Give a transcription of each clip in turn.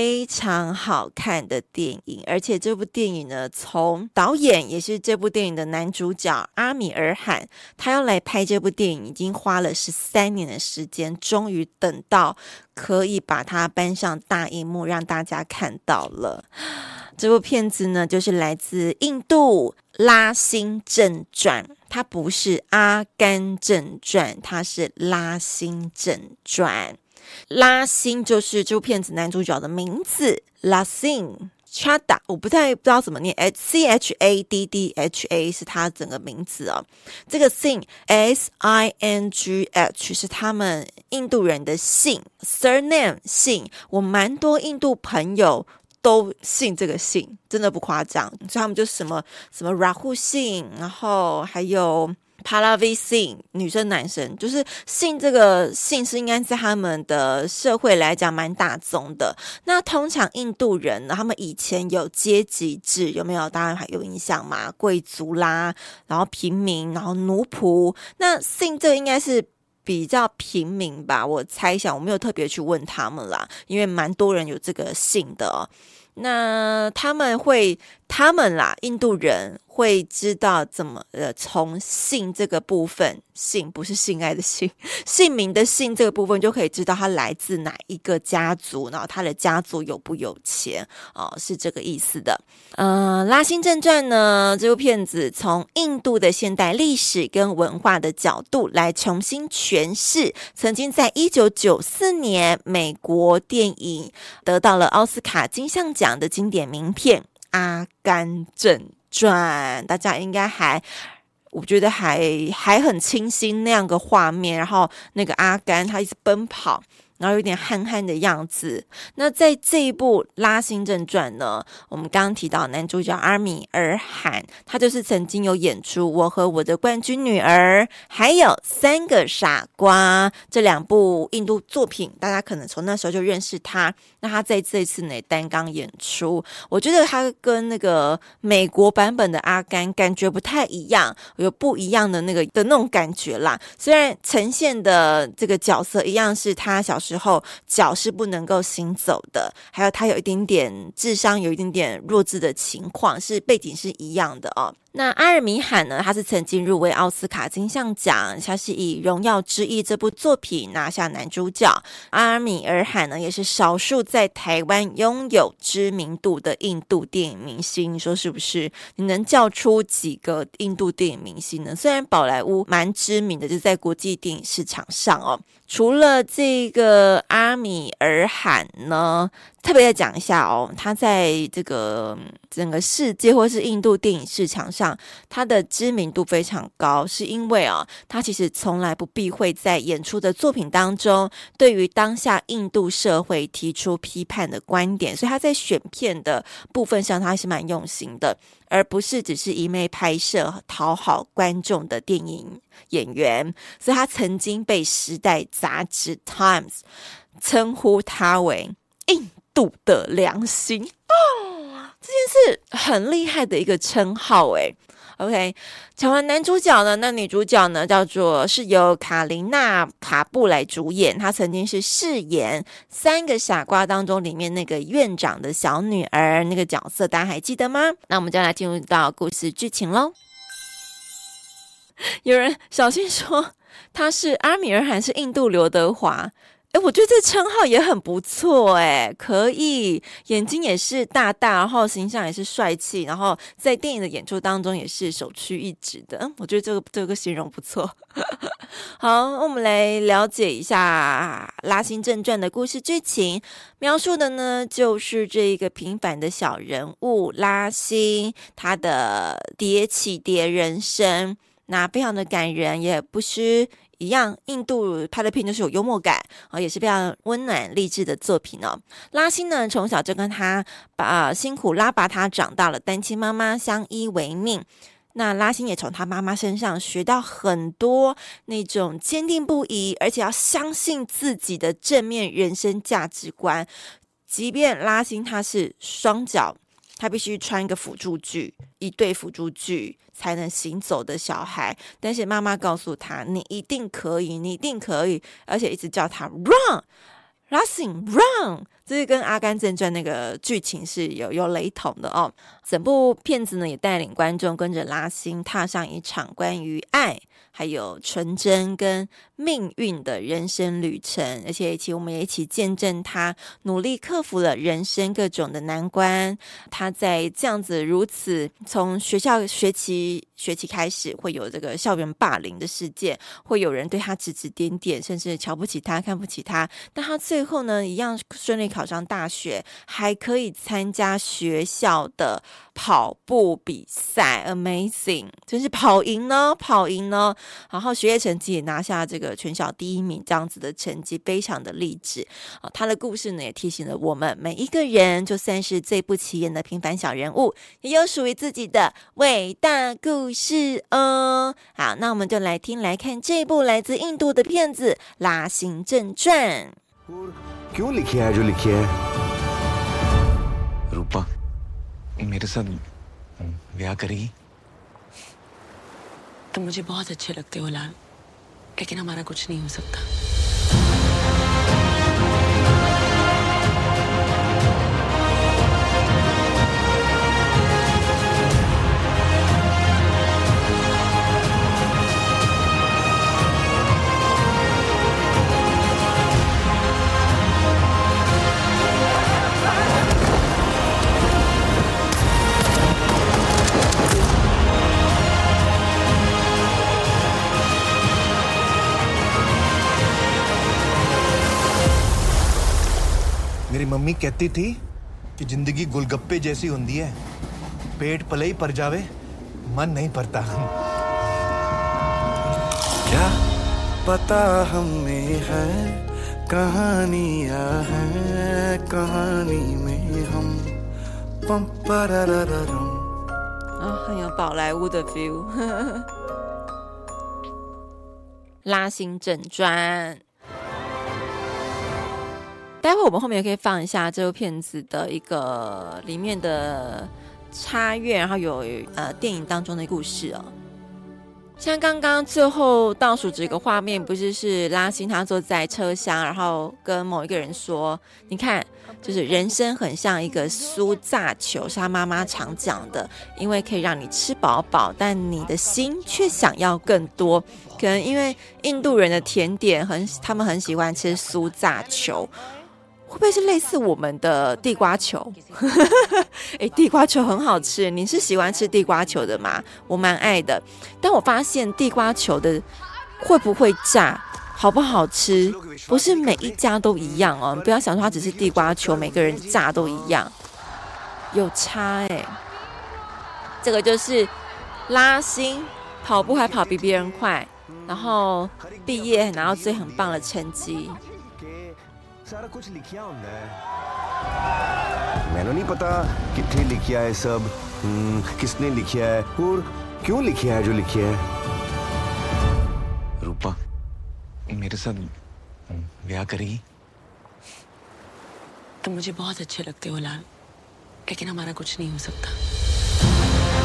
非常好看的电影，而且这部电影呢，从导演也是这部电影的男主角阿米尔汗，他要来拍这部电影，已经花了十三年的时间，终于等到可以把它搬上大荧幕让大家看到了。这部片子呢，就是来自印度《拉辛正传》，它不是《阿甘正传》，它是《拉辛正传》。拉辛就是这部片子男主角的名字，拉辛查达，我不太不知道怎么念，C H A D D H A 是他整个名字哦。这个姓 S I N G H 是他们印度人的姓，surname 姓。我蛮多印度朋友都姓这个姓，真的不夸张。所以他们就什么什么拉胡姓，然后还有。帕拉维姓女生男生就是姓这个姓氏，应该在他们的社会来讲蛮大众的。那通常印度人呢，他们以前有阶级制，有没有？当然还有印象嘛，贵族啦，然后平民，然后奴仆。那姓这个应该是比较平民吧？我猜想，我没有特别去问他们啦，因为蛮多人有这个姓的。那他们会，他们啦，印度人。会知道怎么呃，从姓这个部分，姓不是性爱的姓，姓名的姓这个部分就可以知道他来自哪一个家族，然后他的家族有不有钱哦，是这个意思的。嗯、《拉辛正传》呢，这部片子从印度的现代历史跟文化的角度来重新诠释，曾经在一九九四年美国电影得到了奥斯卡金像奖的经典名片《阿甘正》。传，大家应该还，我觉得还还很清新那样个画面，然后那个阿甘他一直奔跑。然后有点憨憨的样子。那在这一部《拉辛正传》呢，我们刚刚提到男主角阿米尔汗，他就是曾经有演出《我和我的冠军女儿》，还有《三个傻瓜》这两部印度作品，大家可能从那时候就认识他。那他在这一次呢单纲演出，我觉得他跟那个美国版本的阿甘感觉不太一样，有不一样的那个的那种感觉啦。虽然呈现的这个角色一样是他小时候。之后脚是不能够行走的，还有他有一点点智商，有一点点弱智的情况，是背景是一样的哦。那阿尔米罕呢？他是曾经入围奥斯卡金像奖，他是以《荣耀之翼》这部作品拿下男主角。阿尔米尔罕呢，也是少数在台湾拥有知名度的印度电影明星。你说是不是？你能叫出几个印度电影明星呢？虽然宝莱坞蛮知名的，就在国际电影市场上哦。除了这个阿米尔罕呢，特别再讲一下哦，他在这个整个世界或是印度电影市场上，他的知名度非常高，是因为啊，他其实从来不避讳在演出的作品当中，对于当下印度社会提出批判的观点，所以他在选片的部分上，他还是蛮用心的，而不是只是一昧拍摄讨好观众的电影演员。所以他曾经被《时代》杂志 Times 称呼他为印度的良心，这件事很厉害的一个称号诶。OK，讲完男主角呢，那女主角呢叫做是由卡琳娜卡布来主演，她曾经是饰演《三个傻瓜》当中里面那个院长的小女儿那个角色，大家还记得吗？那我们就来进入到故事剧情喽。有人小心说他是阿米尔汗，是印度刘德华。哎，我觉得这称号也很不错，哎，可以，眼睛也是大大，然后形象也是帅气，然后在电影的演出当中也是首屈一指的。嗯，我觉得这个这个形容不错。好，我们来了解一下《拉辛正传》的故事剧情，描述的呢就是这一个平凡的小人物拉辛，他的跌起跌人生，那非常的感人，也不失。一样，印度拍的片就是有幽默感啊，也是非常温暖励志的作品哦。拉辛呢，从小就跟他把辛苦拉拔他长大了，单亲妈妈相依为命。那拉辛也从他妈妈身上学到很多那种坚定不移，而且要相信自己的正面人生价值观。即便拉辛他是双脚。他必须穿一个辅助具，一对辅助具才能行走的小孩。但是妈妈告诉他：“你一定可以，你一定可以。”而且一直叫他 “run”，Lasin run。这是跟《阿甘正传》那个剧情是有有雷同的哦。整部片子呢，也带领观众跟着拉辛踏上一场关于爱。还有纯真跟命运的人生旅程，而且一起我们也一起见证他努力克服了人生各种的难关。他在这样子如此从学校学习学期开始，会有这个校园霸凌的事件，会有人对他指指点点，甚至瞧不起他、看不起他。但他最后呢，一样顺利考上大学，还可以参加学校的跑步比赛，Amazing！真是跑赢呢，跑赢呢。然后学业成绩也拿下这个全校第一名，这样子的成绩非常的励志啊！他的故事呢，也提醒了我们每一个人，就算是最不起眼的平凡小人物，也有属于自己的伟大故事哦。好，那我们就来听来看这部来自印度的片子《拉辛正传》。मेरे साथ ब्याह करेगी। तुम तो मुझे बहुत अच्छे लगते हो, लाल। लेकिन हमारा कुछ नहीं हो सकता। 啊，很有宝莱坞的 feel，《拉辛正传》。 待会我们后面也可以放一下这部片子的一个里面的插乐，然后有呃电影当中的故事哦。像刚刚最后倒数这个画面，不是是拉辛他坐在车厢，然后跟某一个人说：“你看，就是人生很像一个酥炸球，是他妈妈常讲的，因为可以让你吃饱饱，但你的心却想要更多。可能因为印度人的甜点很，他们很喜欢吃酥炸球。”会不会是类似我们的地瓜球？哎，地瓜球很好吃，你是喜欢吃地瓜球的吗？我蛮爱的，但我发现地瓜球的会不会炸，好不好吃，不是每一家都一样哦。不要想说它只是地瓜球，每个人炸都一样，有差哎。这个就是拉新跑步还跑比别人快，然后毕业拿到最很棒的成绩。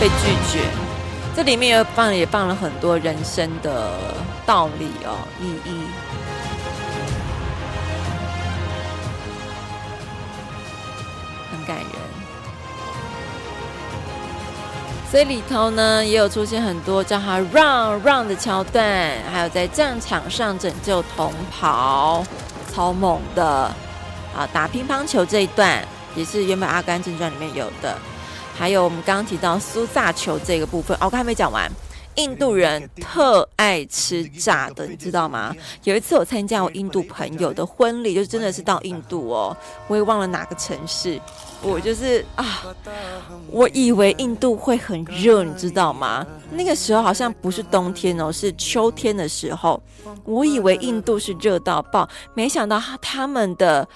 被拒绝，这里面又放也放了很多人生的道理哦，意义。 这里头呢也有出现很多叫他 run run 的桥段，还有在战场上拯救同袍，超猛的啊！打乒乓球这一段也是原本《阿甘正传》里面有的，还有我们刚刚提到苏萨球这个部分，哦，我刚还没讲完。印度人特爱吃炸的，你知道吗？有一次我参加我印度朋友的婚礼，就真的是到印度哦，我也忘了哪个城市。我就是啊，我以为印度会很热，你知道吗？那个时候好像不是冬天哦，是秋天的时候。我以为印度是热到爆，没想到他们的。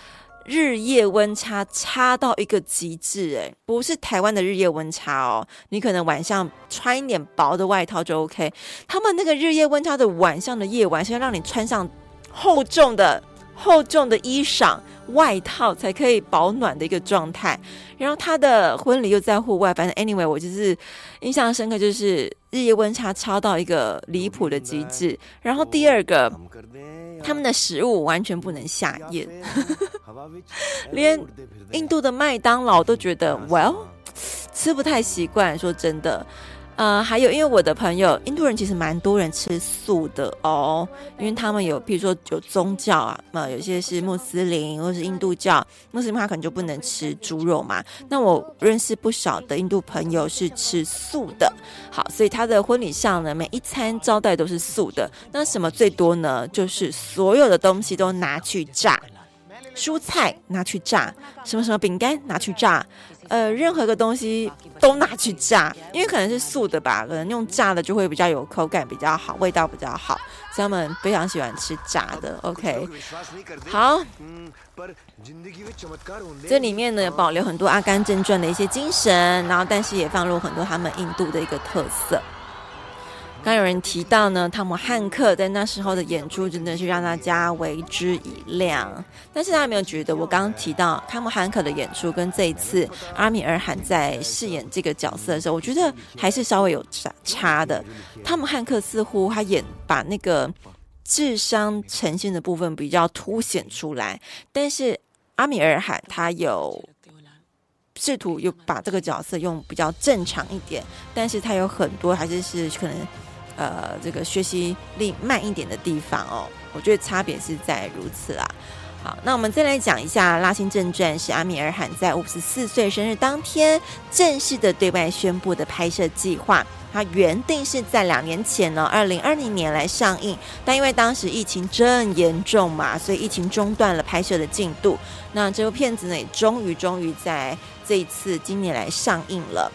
日夜温差差到一个极致，哎，不是台湾的日夜温差哦。你可能晚上穿一点薄的外套就 OK。他们那个日夜温差的晚上的夜晚是要让你穿上厚重的厚重的衣裳外套才可以保暖的一个状态。然后他的婚礼又在户外，反正 anyway 我就是印象深刻，就是日夜温差超到一个离谱的极致。然后第二个，他们的食物完全不能下咽。连印度的麦当劳都觉得，Well，吃不太习惯。说真的。呃，还有，因为我的朋友，印度人其实蛮多人吃素的哦，因为他们有，比如说有宗教啊，呃，有些是穆斯林或是印度教，穆斯林他可能就不能吃猪肉嘛。那我认识不少的印度朋友是吃素的，好，所以他的婚礼上呢，每一餐招待都是素的。那什么最多呢？就是所有的东西都拿去炸，蔬菜拿去炸，什么什么饼干拿去炸。呃，任何个东西都拿去炸，因为可能是素的吧，可能用炸的就会比较有口感比较好，味道比较好，所以他们非常喜欢吃炸的。OK，好，这里面呢保留很多《阿甘正传》的一些精神，然后但是也放入很多他们印度的一个特色。刚有人提到呢，汤姆汉克在那时候的演出真的是让大家为之一亮。但是大家有没有觉得，我刚刚提到汤姆汉克的演出跟这一次阿米尔罕在饰演这个角色的时候，我觉得还是稍微有差差的。汤姆汉克似乎他演把那个智商呈现的部分比较凸显出来，但是阿米尔罕他有试图又把这个角色用比较正常一点，但是他有很多还是是可能。呃，这个学习力慢一点的地方哦，我觉得差别是在如此啦。好，那我们再来讲一下《拉辛正传》，是阿米尔罕在五十四岁生日当天正式的对外宣布的拍摄计划。它原定是在两年前呢，二零二零年来上映，但因为当时疫情正严重嘛，所以疫情中断了拍摄的进度。那这部片子呢，也终于终于在这一次今年来上映了。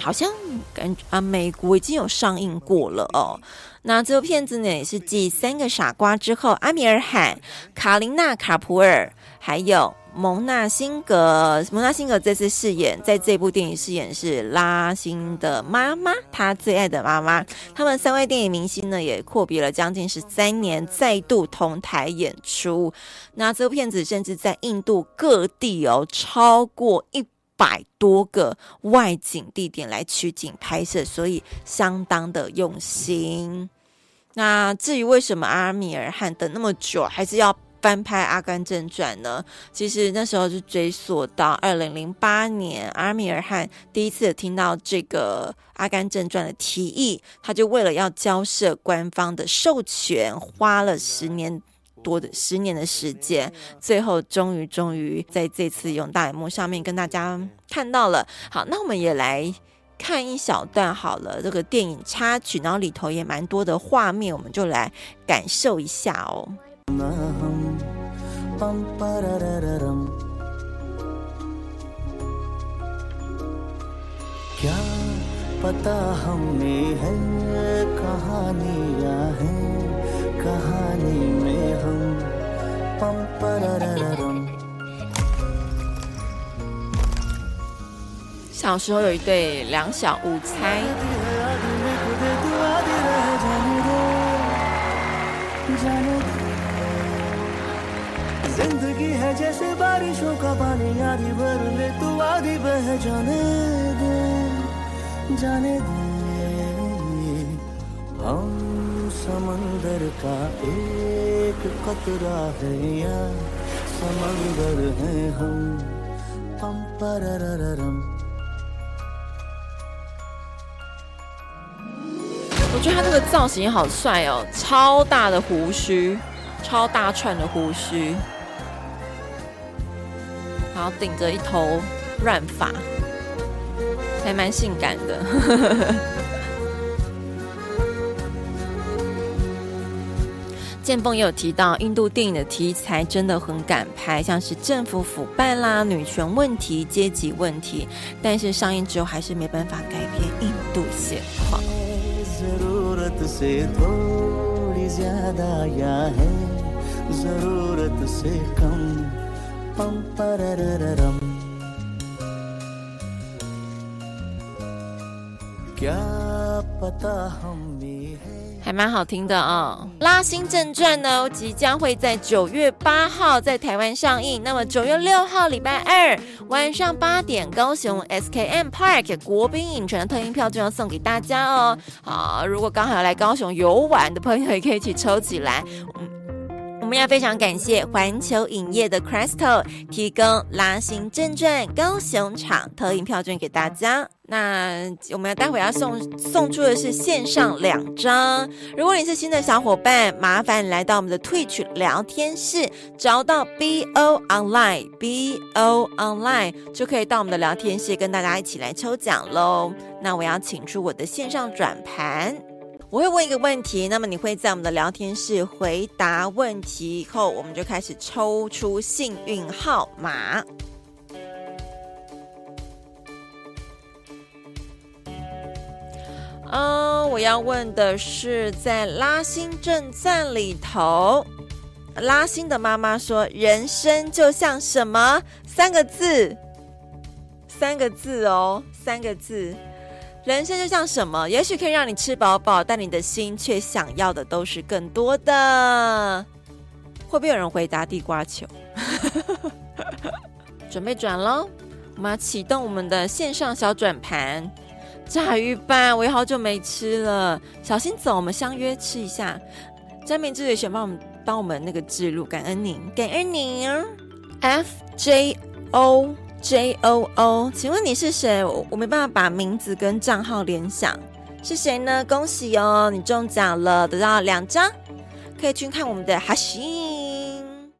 好像感觉啊，美国已经有上映过了哦。那这部片子呢，也是继《三个傻瓜》之后，阿米尔罕、卡琳娜·卡普尔还有蒙娜·辛格，蒙娜·辛格这次饰演在这部电影饰演是拉辛的妈妈，他最爱的妈妈。他们三位电影明星呢，也阔别了将近十三年，再度同台演出。那这部片子甚至在印度各地哦，超过一。百多个外景地点来取景拍摄，所以相当的用心。那至于为什么阿米尔汗等那么久，还是要翻拍《阿甘正传》呢？其实那时候是追溯到二零零八年，阿米尔汗第一次听到这个《阿甘正传》的提议，他就为了要交涉官方的授权，花了十年。多的十年的时间，最后终于终于在这次用大荧幕上面跟大家看到了。好，那我们也来看一小段好了，这个电影插曲，然后里头也蛮多的画面，我们就来感受一下哦。小时候有一对两小无猜。我觉得他这个造型好帅哦，超大的胡须，超大串的胡须，然后顶着一头乱发，还蛮性感的。建峰也有提到，印度电影的题材真的很敢拍，像是政府腐败啦、女权问题、阶级问题，但是上映之后还是没办法改变印度现况。还蛮好听的啊、哦，《拉新正传》呢即将会在九月八号在台湾上映。那么九月六号礼拜二晚上八点，高雄 SKM Park 国宾影城的特映票就要送给大家哦。好，如果刚好要来高雄游玩的朋友，也可以一起抽起来。嗯我们要非常感谢环球影业的 Crystal 提供《拉行正传》高雄场特印票券给大家。那我们待会要送送出的是线上两张。如果你是新的小伙伴，麻烦来到我们的 Twitch 聊天室，找到 BO Online BO Online 就可以到我们的聊天室跟大家一起来抽奖喽。那我要请出我的线上转盘，我会问一个问题，那么你会在我们的聊天室回答问题以后，我们就开始抽出幸运号码。嗯，我要问的是，在拉辛正传里头，拉辛的妈妈说：“人生就像什么？三个字，三个字哦，三个字。人生就像什么？也许可以让你吃饱饱，但你的心却想要的都是更多的。会不会有人回答地瓜球？准备转喽！我们要启动我们的线上小转盘。”炸鱼饭，我也好久没吃了。小心走，我们相约吃一下。詹明志也选帮我们帮我们那个记录，感恩您，感恩您。F J O J O O，请问你是谁？我没办法把名字跟账号联想，是谁呢？恭喜哦，你中奖了，得到两张，可以去看我们的哈西。